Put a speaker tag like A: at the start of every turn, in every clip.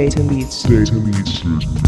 A: Data meets.
B: Data leads.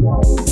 B: Wow.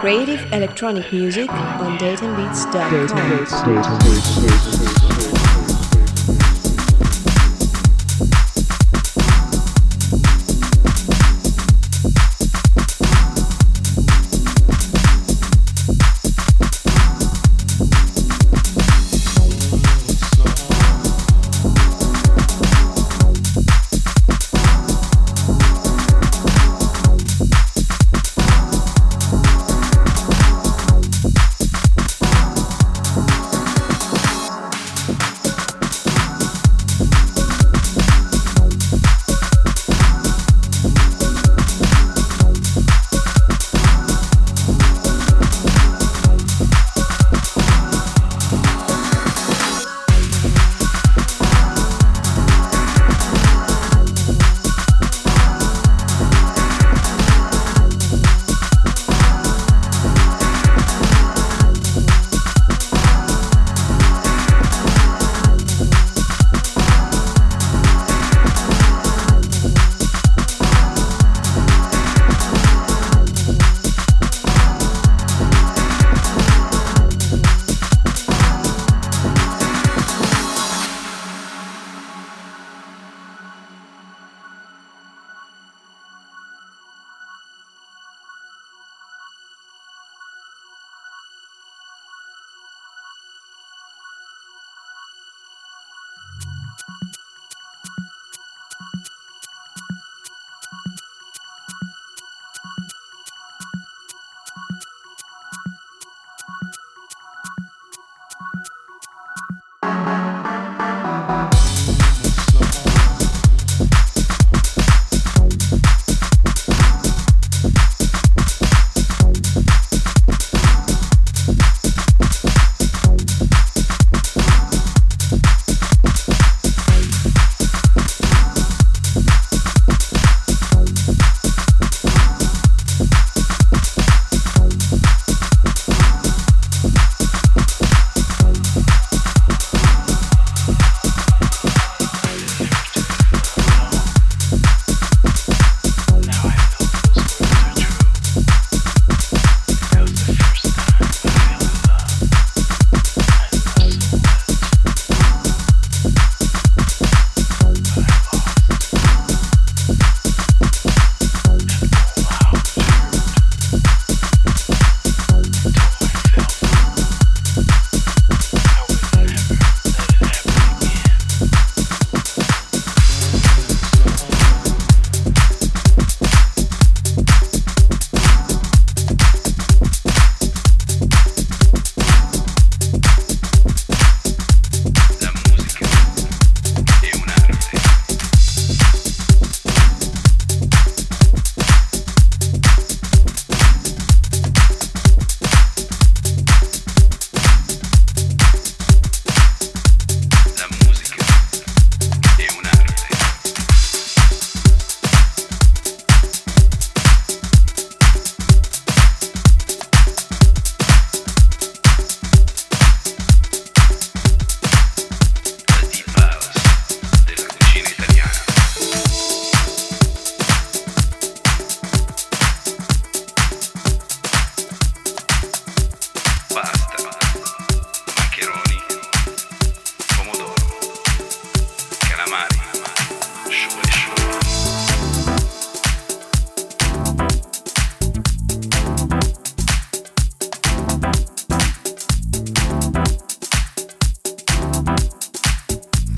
C: Creative electronic music on datambeats.com.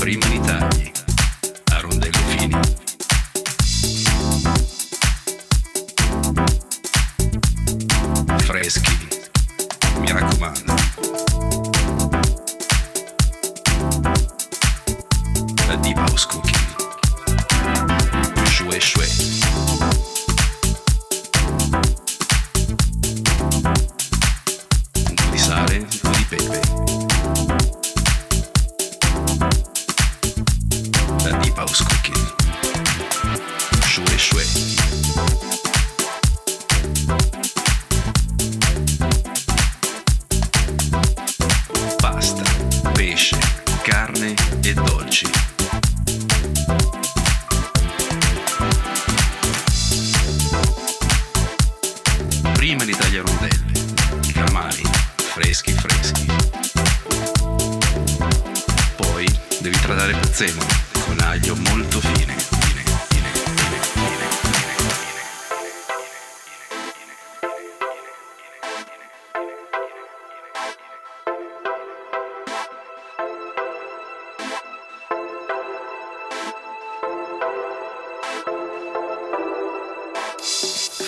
D: prima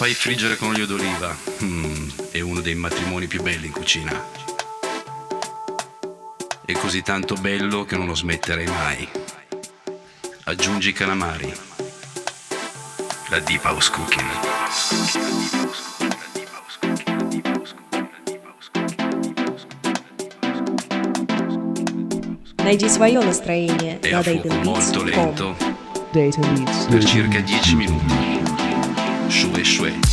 D: fai friggere con olio d'oliva. Mm, è uno dei matrimoni più belli in cucina. È così tanto bello che non lo smetterei mai. Aggiungi i calamari. La Deep House Cooking.
C: Najdi lo настроение.
D: E a fuoco molto lento. Per circa 10 minuti.
B: échouer.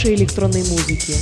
B: Хорошей электронной музыки.